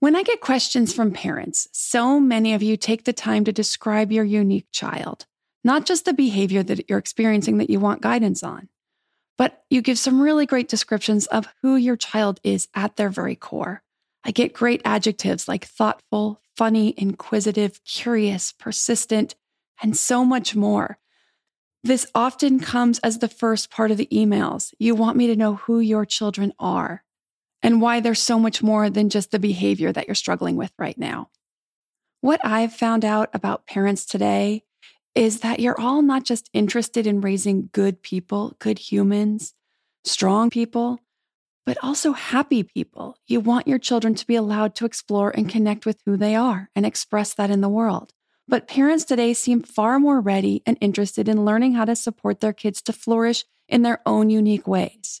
When I get questions from parents, so many of you take the time to describe your unique child, not just the behavior that you're experiencing that you want guidance on, but you give some really great descriptions of who your child is at their very core. I get great adjectives like thoughtful, funny, inquisitive, curious, persistent, and so much more. This often comes as the first part of the emails. You want me to know who your children are and why there's so much more than just the behavior that you're struggling with right now. What I've found out about parents today is that you're all not just interested in raising good people, good humans, strong people, but also happy people. You want your children to be allowed to explore and connect with who they are and express that in the world. But parents today seem far more ready and interested in learning how to support their kids to flourish in their own unique ways.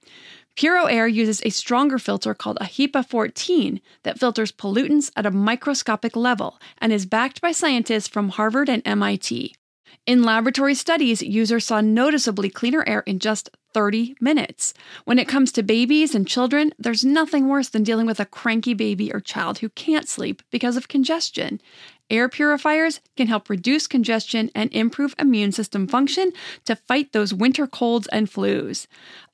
Puro Air uses a stronger filter called a HEPA 14 that filters pollutants at a microscopic level and is backed by scientists from Harvard and MIT. In laboratory studies, users saw noticeably cleaner air in just 30 minutes. When it comes to babies and children, there's nothing worse than dealing with a cranky baby or child who can't sleep because of congestion. Air purifiers can help reduce congestion and improve immune system function to fight those winter colds and flus.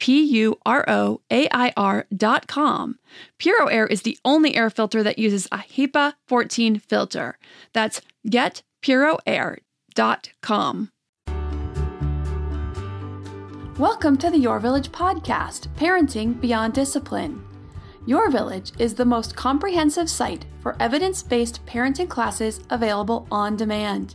P U R O A I R.com. Puro Air is the only air filter that uses a HEPA 14 filter. That's getpuroair.com. Welcome to the Your Village podcast, Parenting Beyond Discipline. Your Village is the most comprehensive site for evidence based parenting classes available on demand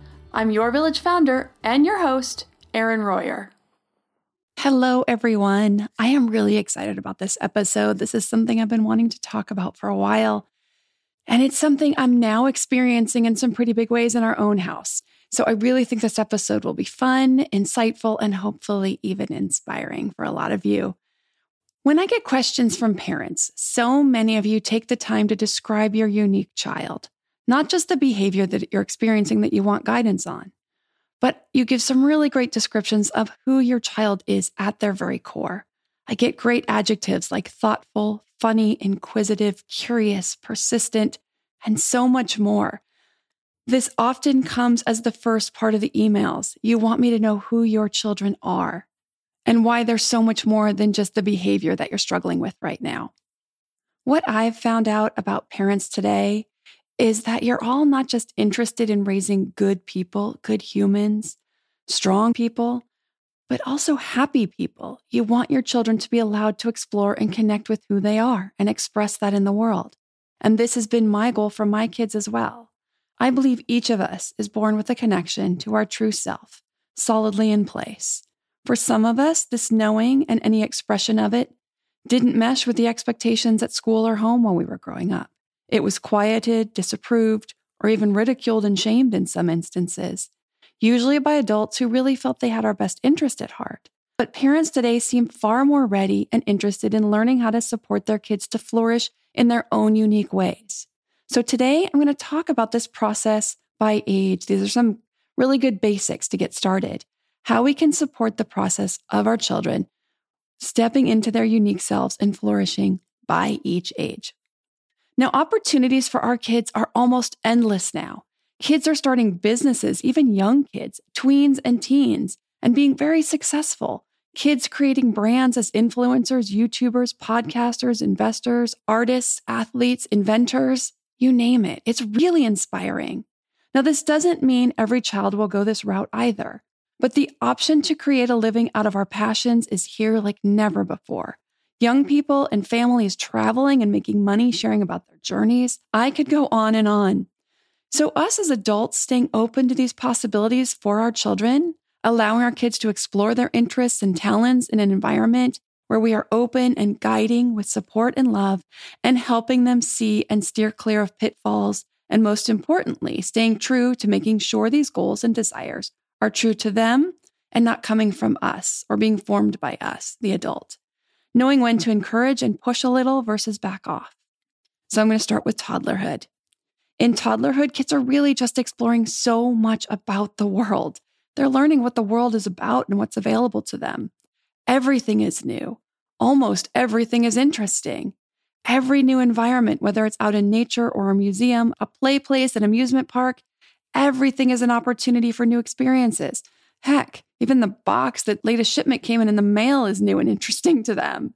I'm your village founder and your host, Erin Royer. Hello, everyone. I am really excited about this episode. This is something I've been wanting to talk about for a while. And it's something I'm now experiencing in some pretty big ways in our own house. So I really think this episode will be fun, insightful, and hopefully even inspiring for a lot of you. When I get questions from parents, so many of you take the time to describe your unique child, not just the behavior that you're experiencing that you want guidance on, but you give some really great descriptions of who your child is at their very core. I get great adjectives like thoughtful, funny, inquisitive, curious, persistent, and so much more. This often comes as the first part of the emails. You want me to know who your children are and why they're so much more than just the behavior that you're struggling with right now. What I've found out about parents today is that you're all not just interested in raising good people, good humans, strong people, but also happy people. You want your children to be allowed to explore and connect with who they are and express that in the world. And this has been my goal for my kids as well. I believe each of us is born with a connection to our true self, solidly in place. For some of us, this knowing and any expression of it didn't mesh with the expectations at school or home while we were growing up. It was quieted, disapproved, or even ridiculed and shamed in some instances, usually by adults who really felt they had our best interest at heart. But parents today seem far more ready and interested in learning how to support their kids to flourish in their own unique ways. So today I'm going to talk about this process by age. These are some really good basics to get started how we can support the process of our children stepping into their unique selves and flourishing by each age. Now, opportunities for our kids are almost endless now. Kids are starting businesses, even young kids, tweens and teens, and being very successful. Kids creating brands as influencers, YouTubers, podcasters, investors, artists, athletes, inventors, you name it. It's really inspiring. Now, this doesn't mean every child will go this route either, but the option to create a living out of our passions is here like never before. Young people and families traveling and making money, sharing about their journeys. I could go on and on. So, us as adults staying open to these possibilities for our children, allowing our kids to explore their interests and talents in an environment where we are open and guiding with support and love and helping them see and steer clear of pitfalls and most importantly, staying true to making sure these goals and desires are true to them and not coming from us or being formed by us, the adult. Knowing when to encourage and push a little versus back off. So I'm going to start with toddlerhood. In toddlerhood, kids are really just exploring so much about the world. They're learning what the world is about and what's available to them. Everything is new. Almost everything is interesting. Every new environment, whether it's out in nature or a museum, a play place, an amusement park, everything is an opportunity for new experiences. Heck, even the box that latest shipment came in in the mail is new and interesting to them.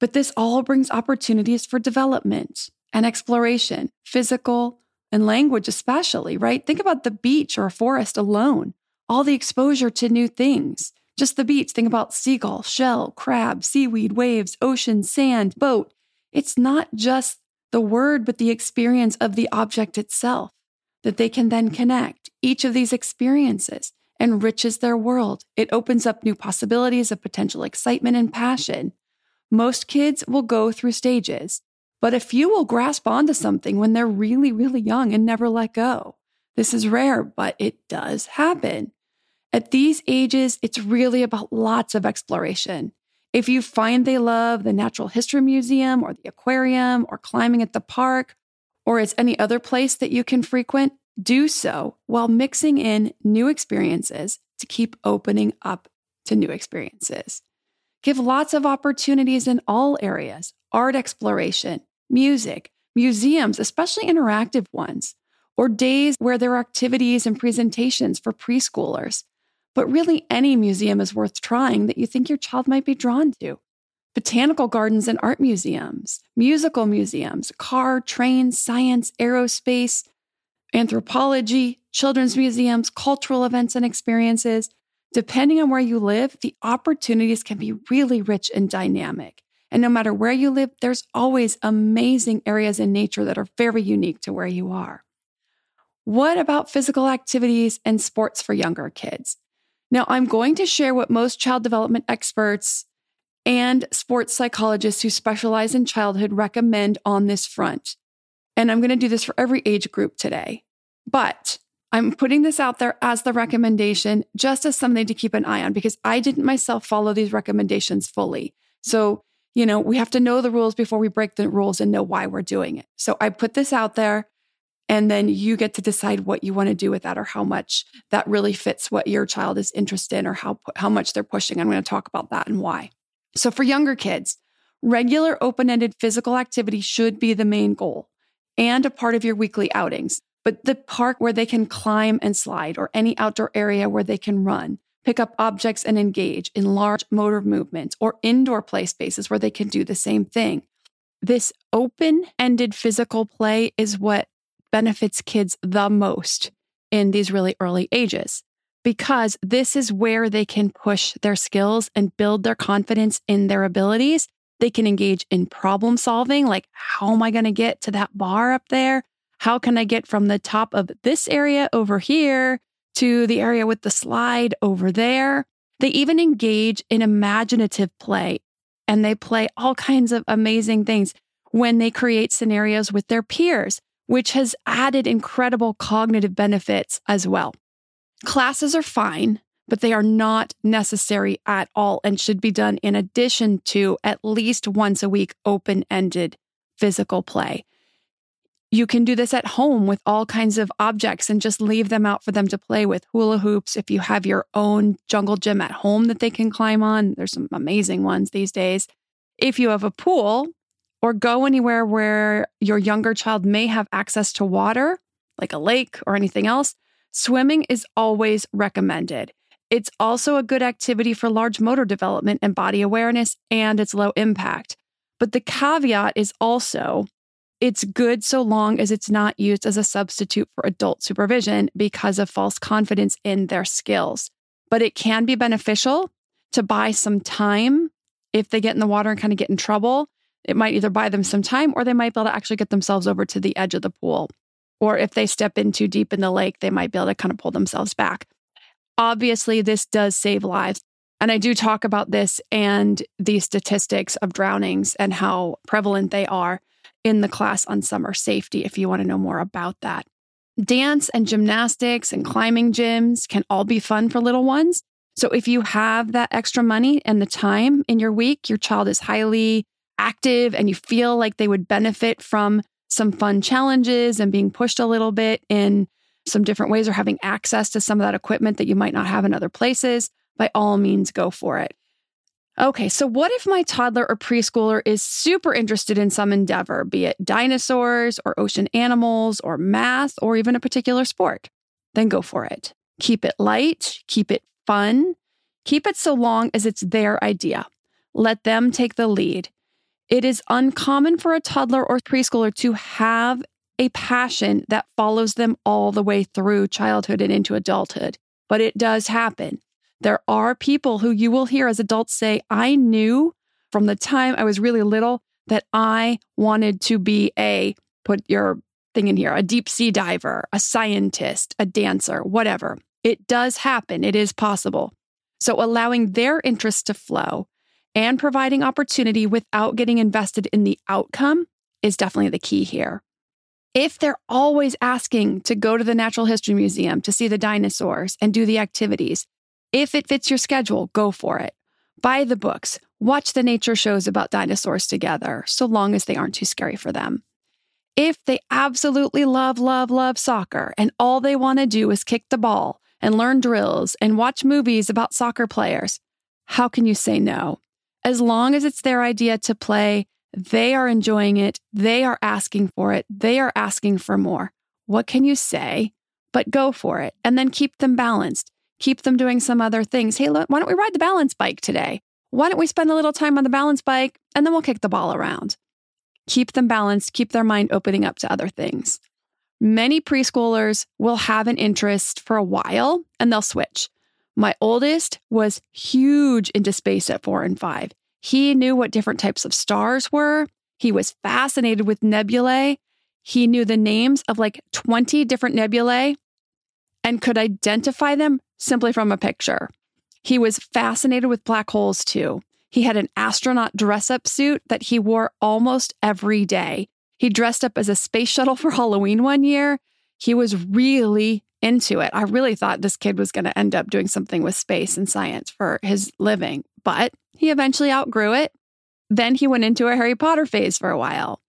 But this all brings opportunities for development and exploration, physical and language, especially, right? Think about the beach or a forest alone, all the exposure to new things. Just the beach, think about seagull, shell, crab, seaweed, waves, ocean, sand, boat. It's not just the word, but the experience of the object itself that they can then connect. Each of these experiences enriches their world. It opens up new possibilities of potential excitement and passion. Most kids will go through stages, but a few will grasp onto something when they're really, really young and never let go. This is rare, but it does happen. At these ages, it's really about lots of exploration. If you find they love the Natural History Museum or the aquarium or climbing at the park, or it's any other place that you can frequent, do so while mixing in new experiences to keep opening up to new experiences. Give lots of opportunities in all areas art exploration, music, museums, especially interactive ones, or days where there are activities and presentations for preschoolers. But really, any museum is worth trying that you think your child might be drawn to. Botanical gardens and art museums, musical museums, car, train, science, aerospace, anthropology, children's museums, cultural events and experiences. Depending on where you live, the opportunities can be really rich and dynamic. And no matter where you live, there's always amazing areas in nature that are very unique to where you are. What about physical activities and sports for younger kids? Now, I'm going to share what most child development experts and sports psychologists who specialize in childhood recommend on this front. And I'm going to do this for every age group today. But I'm putting this out there as the recommendation, just as something to keep an eye on, because I didn't myself follow these recommendations fully. So, you know, we have to know the rules before we break the rules and know why we're doing it. So I put this out there. And then you get to decide what you want to do with that or how much that really fits what your child is interested in or how, how much they're pushing. I'm going to talk about that and why. So for younger kids, regular open ended physical activity should be the main goal and a part of your weekly outings. But the park where they can climb and slide or any outdoor area where they can run, pick up objects and engage in large motor movements or indoor play spaces where they can do the same thing. This open ended physical play is what benefits kids the most in these really early ages because this is where they can push their skills and build their confidence in their abilities. They can engage in problem solving, like, how am I going to get to that bar up there? How can I get from the top of this area over here to the area with the slide over there? They even engage in imaginative play and they play all kinds of amazing things when they create scenarios with their peers which has added incredible cognitive benefits as well. Classes are fine, but they are not necessary at all and should be done in addition to at least once a week open ended physical play. You can do this at home with all kinds of objects and just leave them out for them to play with. Hula hoops, if you have your own jungle gym at home that they can climb on, there's some amazing ones these days. If you have a pool or go anywhere where your younger child may have access to water, like a lake or anything else, swimming is always recommended. It's also a good activity for large motor development and body awareness, and it's low impact. But the caveat is also it's good so long as it's not used as a substitute for adult supervision because of false confidence in their skills. But it can be beneficial to buy some time if they get in the water and kind of get in trouble. It might either buy them some time or they might be able to actually get themselves over to the edge of the pool. Or if they step in too deep in the lake, they might be able to kind of pull themselves back. Obviously, this does save lives. And I do talk about this and the statistics of drownings and how prevalent they are in the class on summer safety if you want to know more about that. Dance and gymnastics and climbing gyms can all be fun for little ones. So if you have that extra money and the time in your week, your child is highly active and you feel like they would benefit from some fun challenges and being pushed a little bit in some different ways or having access to some of that equipment that you might not have in other places, by all means, go for it. Okay, so what if my toddler or preschooler is super interested in some endeavor, be it dinosaurs or ocean animals or math or even a particular sport? Then go for it. Keep it light, keep it fun, keep it so long as it's their idea. Let them take the lead. It is uncommon for a toddler or preschooler to have a passion that follows them all the way through childhood and into adulthood, but it does happen. There are people who you will hear as adults say, I knew from the time I was really little that I wanted to be a, put your thing in here, a deep sea diver, a scientist, a dancer, whatever. It does happen, it is possible. So allowing their interests to flow and providing opportunity without getting invested in the outcome is definitely the key here. If they're always asking to go to the Natural History Museum to see the dinosaurs and do the activities, if it fits your schedule, go for it. Buy the books, watch the nature shows about dinosaurs together, so long as they aren't too scary for them. If they absolutely love, love, love soccer and all they want to do is kick the ball and learn drills and watch movies about soccer players, how can you say no? As long as it's their idea to play, they are enjoying it, they are asking for it, they are asking for more. What can you say? But go for it and then keep them balanced keep them doing some other things. Hey, look, why don't we ride the balance bike today? Why don't we spend a little time on the balance bike and then we'll kick the ball around? Keep them balanced, keep their mind opening up to other things. Many preschoolers will have an interest for a while and they'll switch. My oldest was huge into space at four and five. He knew what different types of stars were. He was fascinated with nebulae. He knew the names of like 20 different nebulae and could identify them simply from a picture. He was fascinated with black holes too. He had an astronaut dress up suit that he wore almost every day. He dressed up as a space shuttle for Halloween one year. He was really into it. I really thought this kid was going to end up doing something with space and science for his living, but he eventually outgrew it. Then he went into a Harry Potter phase for a while.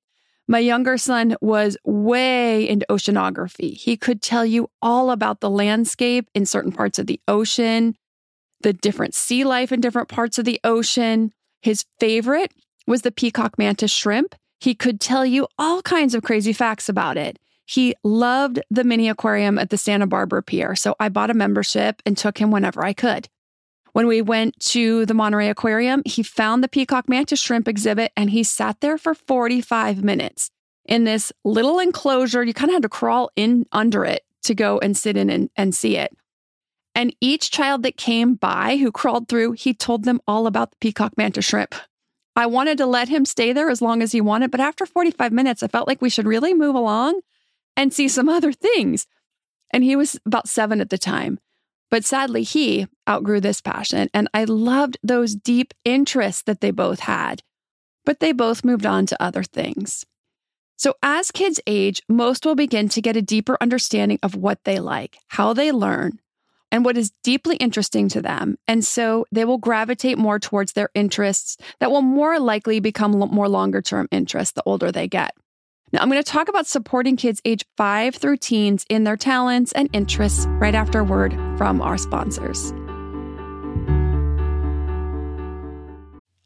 My younger son was way into oceanography. He could tell you all about the landscape in certain parts of the ocean, the different sea life in different parts of the ocean. His favorite was the peacock mantis shrimp. He could tell you all kinds of crazy facts about it. He loved the mini aquarium at the Santa Barbara Pier, so I bought a membership and took him whenever I could. When we went to the Monterey Aquarium, he found the peacock mantis shrimp exhibit and he sat there for 45 minutes in this little enclosure. You kind of had to crawl in under it to go and sit in and, and see it. And each child that came by who crawled through, he told them all about the peacock mantis shrimp. I wanted to let him stay there as long as he wanted, but after 45 minutes, I felt like we should really move along and see some other things. And he was about seven at the time. But sadly, he outgrew this passion, and I loved those deep interests that they both had. But they both moved on to other things. So, as kids age, most will begin to get a deeper understanding of what they like, how they learn, and what is deeply interesting to them. And so they will gravitate more towards their interests that will more likely become more longer term interests the older they get. Now, I'm going to talk about supporting kids age 5 through teens in their talents and interests right after a word from our sponsors.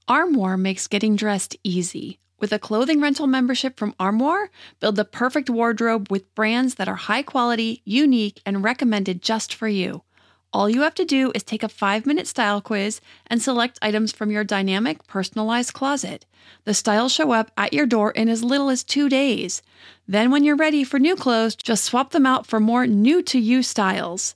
Armoire makes getting dressed easy. With a clothing rental membership from Armoire, build the perfect wardrobe with brands that are high quality, unique, and recommended just for you. All you have to do is take a five minute style quiz and select items from your dynamic, personalized closet. The styles show up at your door in as little as two days. Then, when you're ready for new clothes, just swap them out for more new to you styles.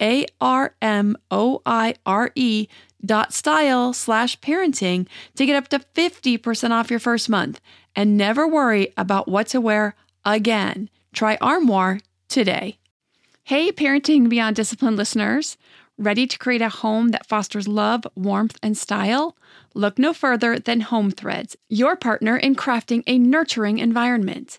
a R M O I R E dot style slash parenting to get up to 50% off your first month and never worry about what to wear again. Try Armoire today. Hey, Parenting Beyond Discipline listeners. Ready to create a home that fosters love, warmth, and style? Look no further than Home Threads, your partner in crafting a nurturing environment.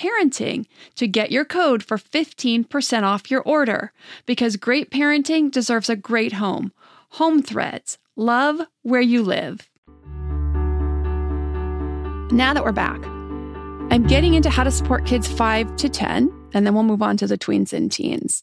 parenting to get your code for 15% off your order because great parenting deserves a great home. Home Threads, love where you live. Now that we're back, I'm getting into how to support kids 5 to 10, and then we'll move on to the tweens and teens.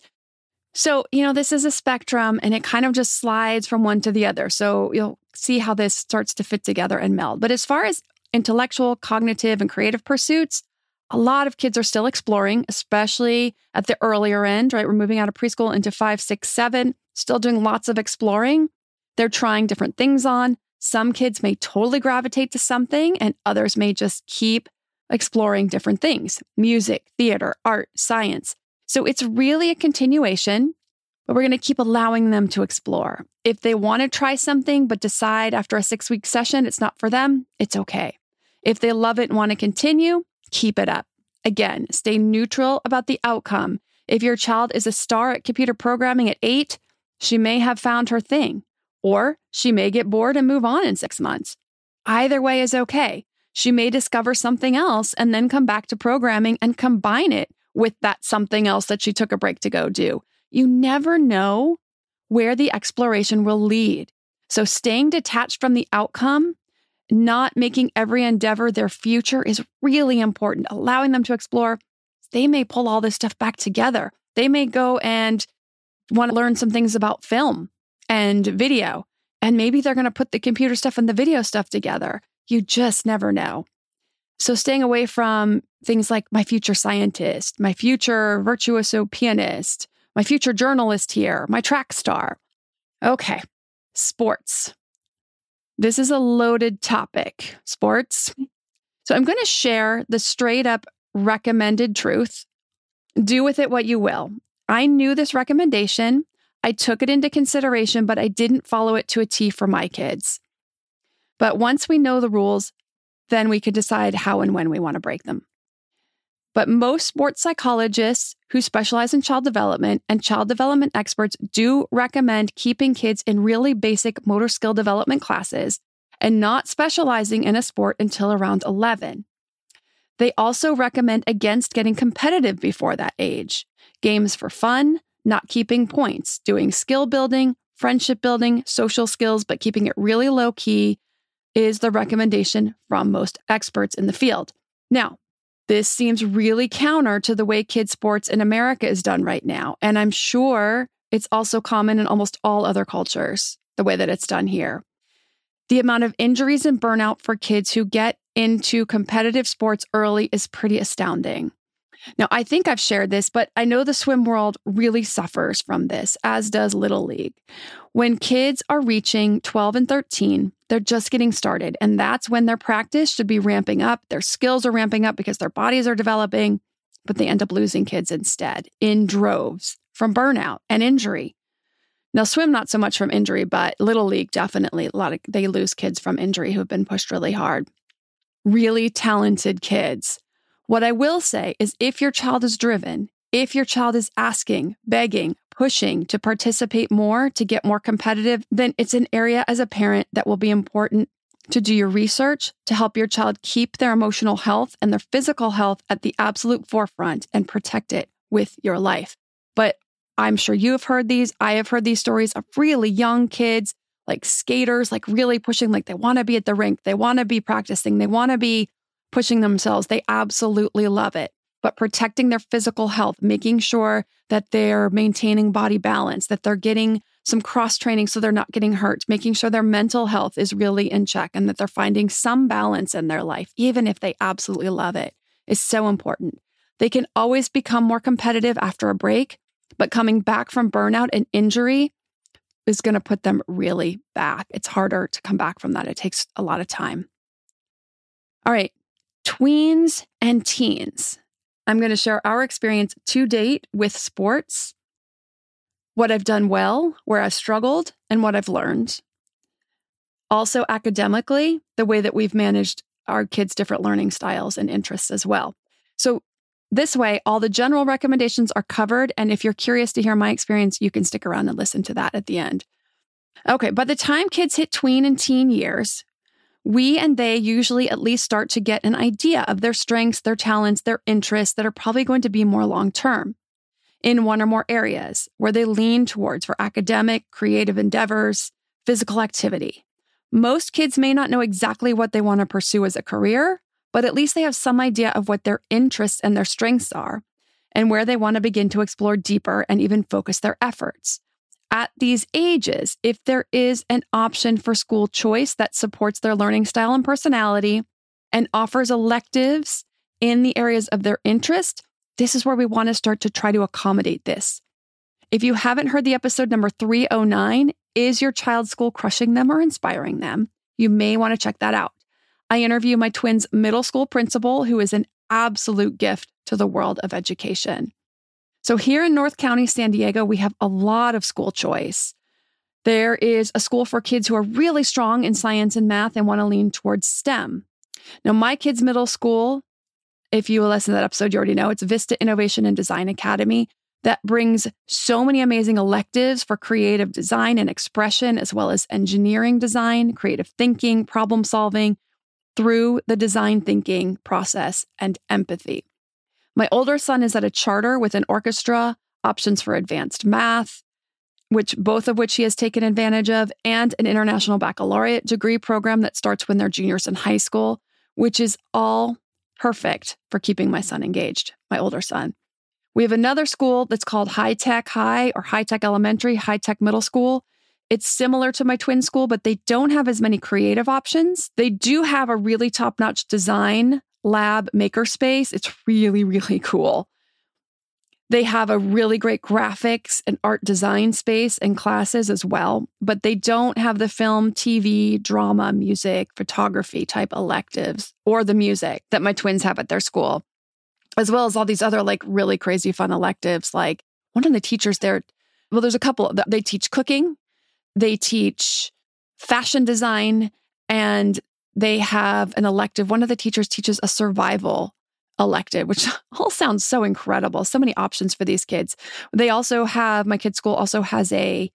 So, you know, this is a spectrum and it kind of just slides from one to the other. So you'll see how this starts to fit together and meld. But as far as intellectual, cognitive, and creative pursuits, a lot of kids are still exploring, especially at the earlier end, right? We're moving out of preschool into five, six, seven, still doing lots of exploring. They're trying different things on. Some kids may totally gravitate to something, and others may just keep exploring different things music, theater, art, science. So it's really a continuation, but we're going to keep allowing them to explore. If they want to try something, but decide after a six week session it's not for them, it's okay. If they love it and want to continue, keep it up. Again, stay neutral about the outcome. If your child is a star at computer programming at eight, she may have found her thing, or she may get bored and move on in six months. Either way is okay. She may discover something else and then come back to programming and combine it with that something else that she took a break to go do. You never know where the exploration will lead. So, staying detached from the outcome not making every endeavor their future is really important. Allowing them to explore, they may pull all this stuff back together. They may go and want to learn some things about film and video. And maybe they're going to put the computer stuff and the video stuff together. You just never know. So, staying away from things like my future scientist, my future virtuoso pianist, my future journalist here, my track star. Okay, sports. This is a loaded topic, sports. So I'm going to share the straight up recommended truth. Do with it what you will. I knew this recommendation. I took it into consideration, but I didn't follow it to a T for my kids. But once we know the rules, then we can decide how and when we want to break them. But most sports psychologists who specialize in child development and child development experts do recommend keeping kids in really basic motor skill development classes and not specializing in a sport until around 11. They also recommend against getting competitive before that age. Games for fun, not keeping points, doing skill building, friendship building, social skills, but keeping it really low key is the recommendation from most experts in the field. Now, this seems really counter to the way kids' sports in America is done right now. And I'm sure it's also common in almost all other cultures, the way that it's done here. The amount of injuries and burnout for kids who get into competitive sports early is pretty astounding. Now, I think I've shared this, but I know the swim world really suffers from this, as does Little League. When kids are reaching 12 and 13, they're just getting started, and that's when their practice should be ramping up. Their skills are ramping up because their bodies are developing, but they end up losing kids instead in droves from burnout and injury. Now, swim not so much from injury, but Little League definitely a lot of they lose kids from injury who have been pushed really hard. Really talented kids what I will say is if your child is driven, if your child is asking, begging, pushing to participate more, to get more competitive, then it's an area as a parent that will be important to do your research to help your child keep their emotional health and their physical health at the absolute forefront and protect it with your life. But I'm sure you have heard these. I have heard these stories of really young kids, like skaters, like really pushing, like they want to be at the rink, they want to be practicing, they want to be pushing themselves. They absolutely love it. But protecting their physical health, making sure that they're maintaining body balance, that they're getting some cross training so they're not getting hurt, making sure their mental health is really in check and that they're finding some balance in their life, even if they absolutely love it, is so important. They can always become more competitive after a break, but coming back from burnout and injury is going to put them really back. It's harder to come back from that. It takes a lot of time. All right, tweens and teens. I'm going to share our experience to date with sports, what I've done well, where I've struggled, and what I've learned. Also, academically, the way that we've managed our kids' different learning styles and interests as well. So, this way, all the general recommendations are covered. And if you're curious to hear my experience, you can stick around and listen to that at the end. Okay, by the time kids hit tween and teen years, we and they usually at least start to get an idea of their strengths, their talents, their interests that are probably going to be more long term in one or more areas where they lean towards for academic, creative endeavors, physical activity. Most kids may not know exactly what they want to pursue as a career, but at least they have some idea of what their interests and their strengths are and where they want to begin to explore deeper and even focus their efforts at these ages if there is an option for school choice that supports their learning style and personality and offers electives in the areas of their interest. This is where we want to start to try to accommodate this. If you haven't heard the episode number 309, Is Your child's School Crushing Them or Inspiring Them? You may want to check that out. I interview my twins' middle school principal, who is an absolute gift to the world of education. So here in North County, San Diego, we have a lot of school choice. There is a school for kids who are really strong in science and math and want to lean towards STEM. Now, my kids' middle school, if you listen to that episode, you already know it's Vista Innovation and Design Academy that brings so many amazing electives for creative design and expression, as well as engineering design, creative thinking, problem solving through the design thinking process and empathy. My older son is at a charter with an orchestra, options for advanced math, which both of which he has taken advantage of, and an international baccalaureate degree program that starts when they're juniors in high school, which is all perfect for keeping my son engaged, my older son. We have another school that's called High Tech High or High Tech Elementary, High Tech Middle School. It's similar to my twin school, but they don't have as many creative options. They do have a really top notch design lab makerspace. It's really, really cool. They have a really great graphics and art design space and classes as well, but they don't have the film, TV, drama, music, photography type electives or the music that my twins have at their school, as well as all these other like really crazy fun electives. Like one of the teachers there Well, there's a couple. They teach cooking, they teach fashion design, and they have an elective. One of the teachers teaches a survival elective, which all sounds so incredible. So many options for these kids. They also have, my kid's school also has a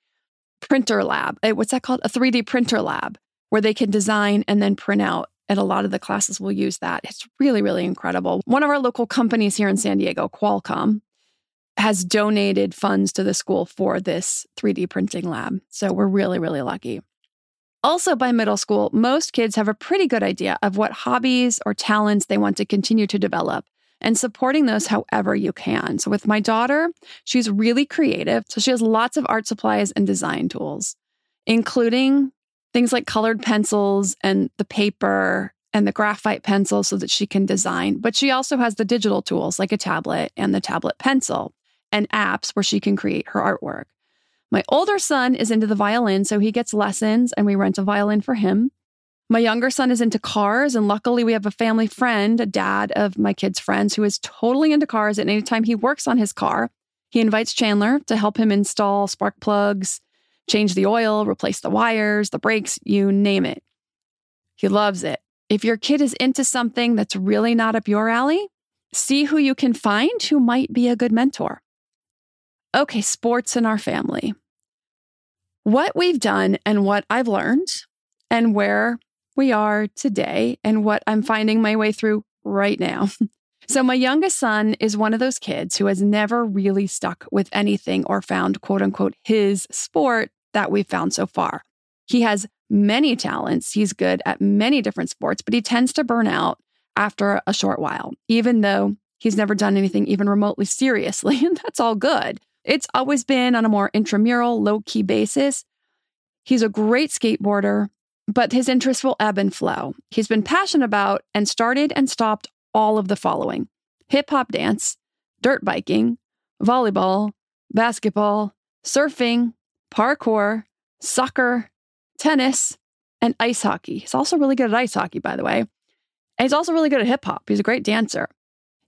printer lab. What's that called? A 3D printer lab where they can design and then print out. And a lot of the classes will use that. It's really, really incredible. One of our local companies here in San Diego, Qualcomm, has donated funds to the school for this 3D printing lab. So we're really, really lucky. Also, by middle school, most kids have a pretty good idea of what hobbies or talents they want to continue to develop and supporting those however you can. So, with my daughter, she's really creative. So, she has lots of art supplies and design tools, including things like colored pencils and the paper and the graphite pencil so that she can design. But she also has the digital tools like a tablet and the tablet pencil and apps where she can create her artwork. My older son is into the violin, so he gets lessons and we rent a violin for him. My younger son is into cars, and luckily we have a family friend, a dad of my kids' friends, who is totally into cars. And anytime he works on his car, he invites Chandler to help him install spark plugs, change the oil, replace the wires, the brakes, you name it. He loves it. If your kid is into something that's really not up your alley, see who you can find who might be a good mentor. Okay, sports in our family. What we've done and what I've learned and where we are today and what I'm finding my way through right now. So, my youngest son is one of those kids who has never really stuck with anything or found quote unquote his sport that we've found so far. He has many talents. He's good at many different sports, but he tends to burn out after a short while, even though he's never done anything even remotely seriously. And that's all good. It's always been on a more intramural, low key basis. He's a great skateboarder, but his interests will ebb and flow. He's been passionate about and started and stopped all of the following hip hop dance, dirt biking, volleyball, basketball, surfing, parkour, soccer, tennis, and ice hockey. He's also really good at ice hockey, by the way. And he's also really good at hip hop. He's a great dancer.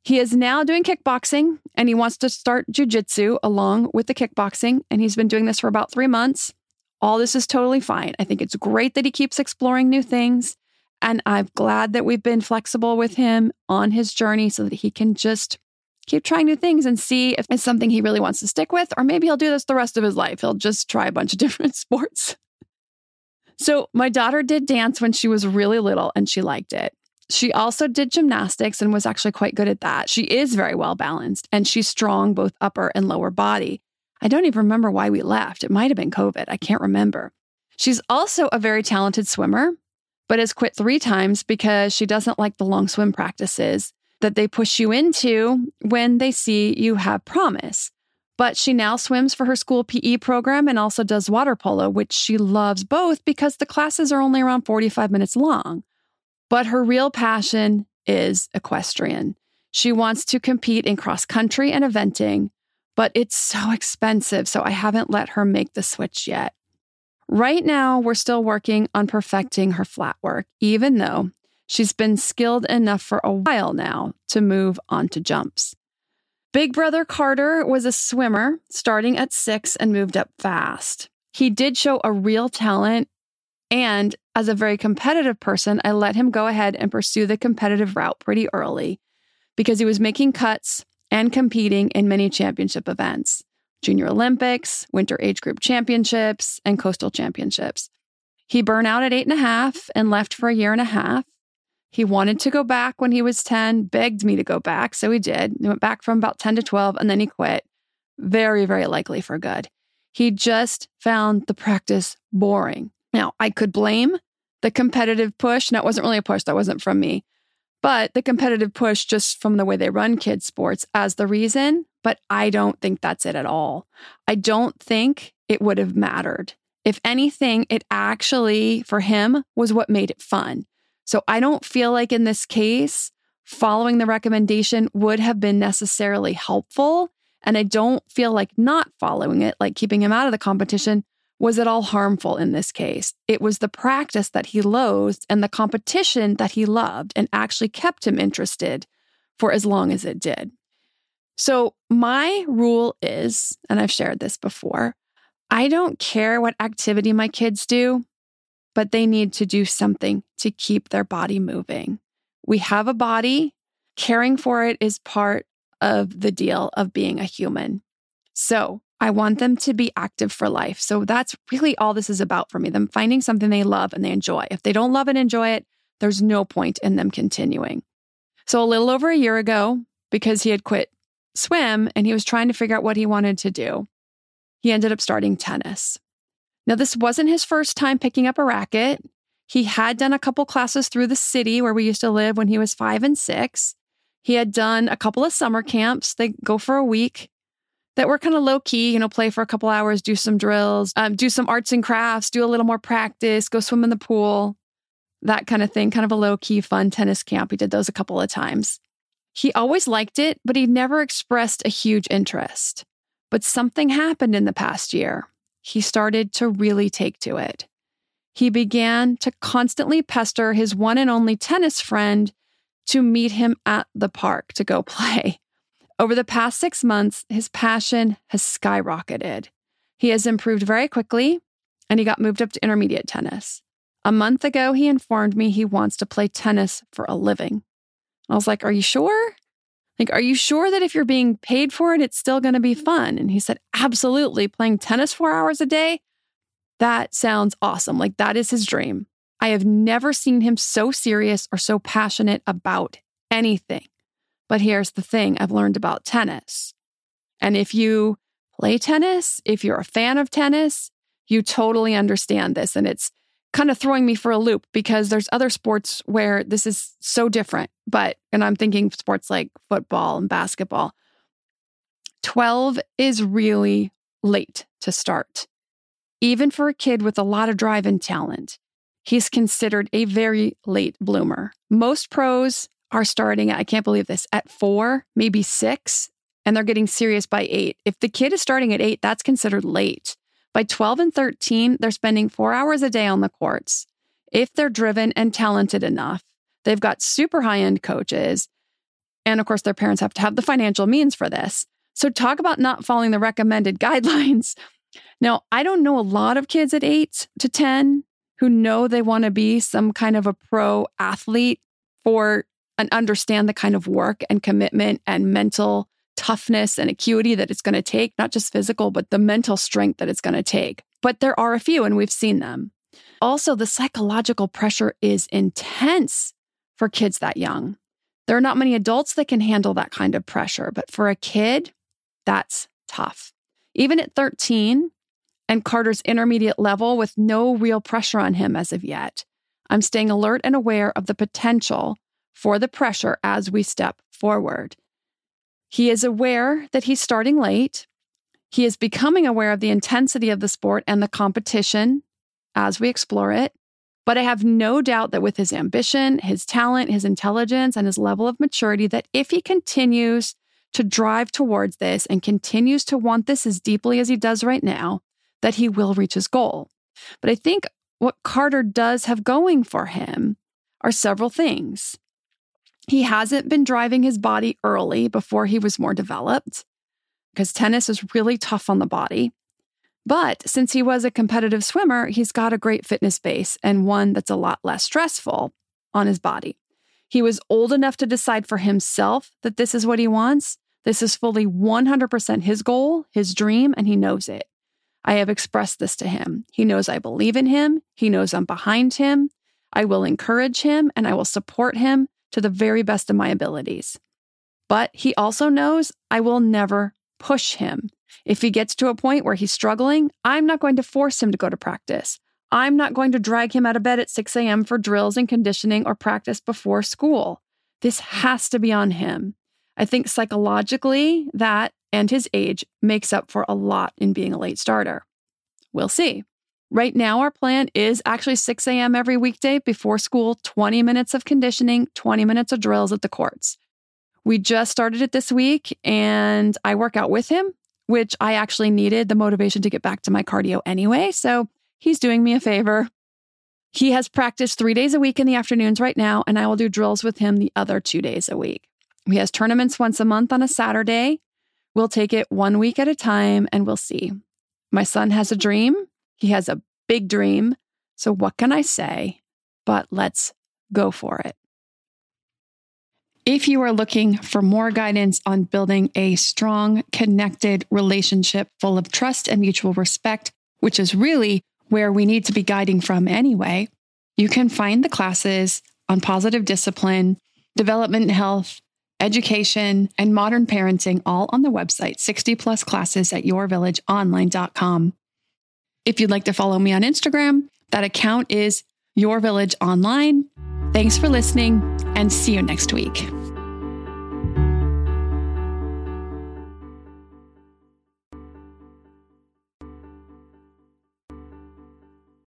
He is now doing kickboxing and he wants to start jujitsu along with the kickboxing. And he's been doing this for about three months. All this is totally fine. I think it's great that he keeps exploring new things. And I'm glad that we've been flexible with him on his journey so that he can just keep trying new things and see if it's something he really wants to stick with. Or maybe he'll do this the rest of his life. He'll just try a bunch of different sports. So, my daughter did dance when she was really little and she liked it. She also did gymnastics and was actually quite good at that. She is very well balanced and she's strong both upper and lower body. I don't even remember why we left. It might have been COVID. I can't remember. She's also a very talented swimmer, but has quit three times because she doesn't like the long swim practices that they push you into when they see you have promise. But she now swims for her school PE program and also does water polo, which she loves both because the classes are only around 45 minutes long. But her real passion is equestrian. She wants to compete in cross country and eventing, but it's so expensive, so I haven't let her make the switch yet. Right now, we're still working on perfecting her flat work, even though she's been skilled enough for a while now to move on to jumps. Big brother Carter was a swimmer starting at six and moved up fast. He did show a real talent and as a very competitive person, I let him go ahead and pursue the competitive route pretty early because he was making cuts and competing in many championship events Junior Olympics, Winter Age Group Championships, and Coastal Championships. He burned out at eight and a half and left for a year and a half. He wanted to go back when he was 10, begged me to go back. So he did. He went back from about 10 to 12 and then he quit. Very, very likely for good. He just found the practice boring. Now, I could blame the competitive push. Now, it wasn't really a push, that wasn't from me, but the competitive push just from the way they run kids' sports as the reason. But I don't think that's it at all. I don't think it would have mattered. If anything, it actually, for him, was what made it fun. So I don't feel like in this case, following the recommendation would have been necessarily helpful. And I don't feel like not following it, like keeping him out of the competition, was at all harmful in this case. It was the practice that he loathed and the competition that he loved and actually kept him interested for as long as it did. So, my rule is, and I've shared this before, I don't care what activity my kids do, but they need to do something to keep their body moving. We have a body, caring for it is part of the deal of being a human. So, I want them to be active for life. So, that's really all this is about for me them finding something they love and they enjoy. If they don't love and enjoy it, there's no point in them continuing. So, a little over a year ago, because he had quit swim and he was trying to figure out what he wanted to do, he ended up starting tennis. Now, this wasn't his first time picking up a racket. He had done a couple classes through the city where we used to live when he was five and six. He had done a couple of summer camps. They go for a week that were kind of low key, you know, play for a couple hours, do some drills, um, do some arts and crafts, do a little more practice, go swim in the pool that kind of thing, kind of a low key, fun tennis camp. He did those a couple of times. He always liked it, but he never expressed a huge interest. But something happened in the past year. He started to really take to it. He began to constantly pester his one and only tennis friend to meet him at the park to go play. Over the past six months, his passion has skyrocketed. He has improved very quickly and he got moved up to intermediate tennis. A month ago, he informed me he wants to play tennis for a living. I was like, Are you sure? Like, are you sure that if you're being paid for it, it's still going to be mm-hmm. fun? And he said, Absolutely. Playing tennis four hours a day? That sounds awesome. Like, that is his dream. I have never seen him so serious or so passionate about anything. But here's the thing I've learned about tennis. And if you play tennis, if you're a fan of tennis, you totally understand this. And it's kind of throwing me for a loop because there's other sports where this is so different. But, and I'm thinking sports like football and basketball. 12 is really late to start. Even for a kid with a lot of drive and talent, he's considered a very late bloomer. Most pros are starting, I can't believe this, at four, maybe six, and they're getting serious by eight. If the kid is starting at eight, that's considered late. By 12 and 13, they're spending four hours a day on the courts. If they're driven and talented enough, they've got super high end coaches. And of course, their parents have to have the financial means for this. So, talk about not following the recommended guidelines. Now, I don't know a lot of kids at eight to 10 who know they want to be some kind of a pro athlete for and understand the kind of work and commitment and mental toughness and acuity that it's going to take, not just physical, but the mental strength that it's going to take. But there are a few, and we've seen them. Also, the psychological pressure is intense for kids that young. There are not many adults that can handle that kind of pressure, but for a kid, that's tough. Even at 13 and Carter's intermediate level with no real pressure on him as of yet, I'm staying alert and aware of the potential for the pressure as we step forward. He is aware that he's starting late. He is becoming aware of the intensity of the sport and the competition as we explore it. But I have no doubt that with his ambition, his talent, his intelligence, and his level of maturity, that if he continues to drive towards this and continues to want this as deeply as he does right now, that he will reach his goal. But I think what Carter does have going for him are several things. He hasn't been driving his body early before he was more developed because tennis is really tough on the body. But since he was a competitive swimmer, he's got a great fitness base and one that's a lot less stressful on his body. He was old enough to decide for himself that this is what he wants. This is fully 100% his goal, his dream, and he knows it. I have expressed this to him. He knows I believe in him. He knows I'm behind him. I will encourage him and I will support him to the very best of my abilities. But he also knows I will never push him. If he gets to a point where he's struggling, I'm not going to force him to go to practice. I'm not going to drag him out of bed at 6 a.m. for drills and conditioning or practice before school. This has to be on him. I think psychologically, that and his age makes up for a lot in being a late starter. We'll see. Right now, our plan is actually 6 a.m. every weekday before school, 20 minutes of conditioning, 20 minutes of drills at the courts. We just started it this week and I work out with him, which I actually needed the motivation to get back to my cardio anyway. So he's doing me a favor. He has practiced three days a week in the afternoons right now, and I will do drills with him the other two days a week. He has tournaments once a month on a Saturday We'll take it one week at a time and we'll see. My son has a dream. He has a big dream. So, what can I say? But let's go for it. If you are looking for more guidance on building a strong, connected relationship full of trust and mutual respect, which is really where we need to be guiding from anyway, you can find the classes on positive discipline, development health, education, and modern parenting all on the website 60 plus classes at yourvillageonline.com. If you'd like to follow me on Instagram, that account is Your Village Online. Thanks for listening and see you next week.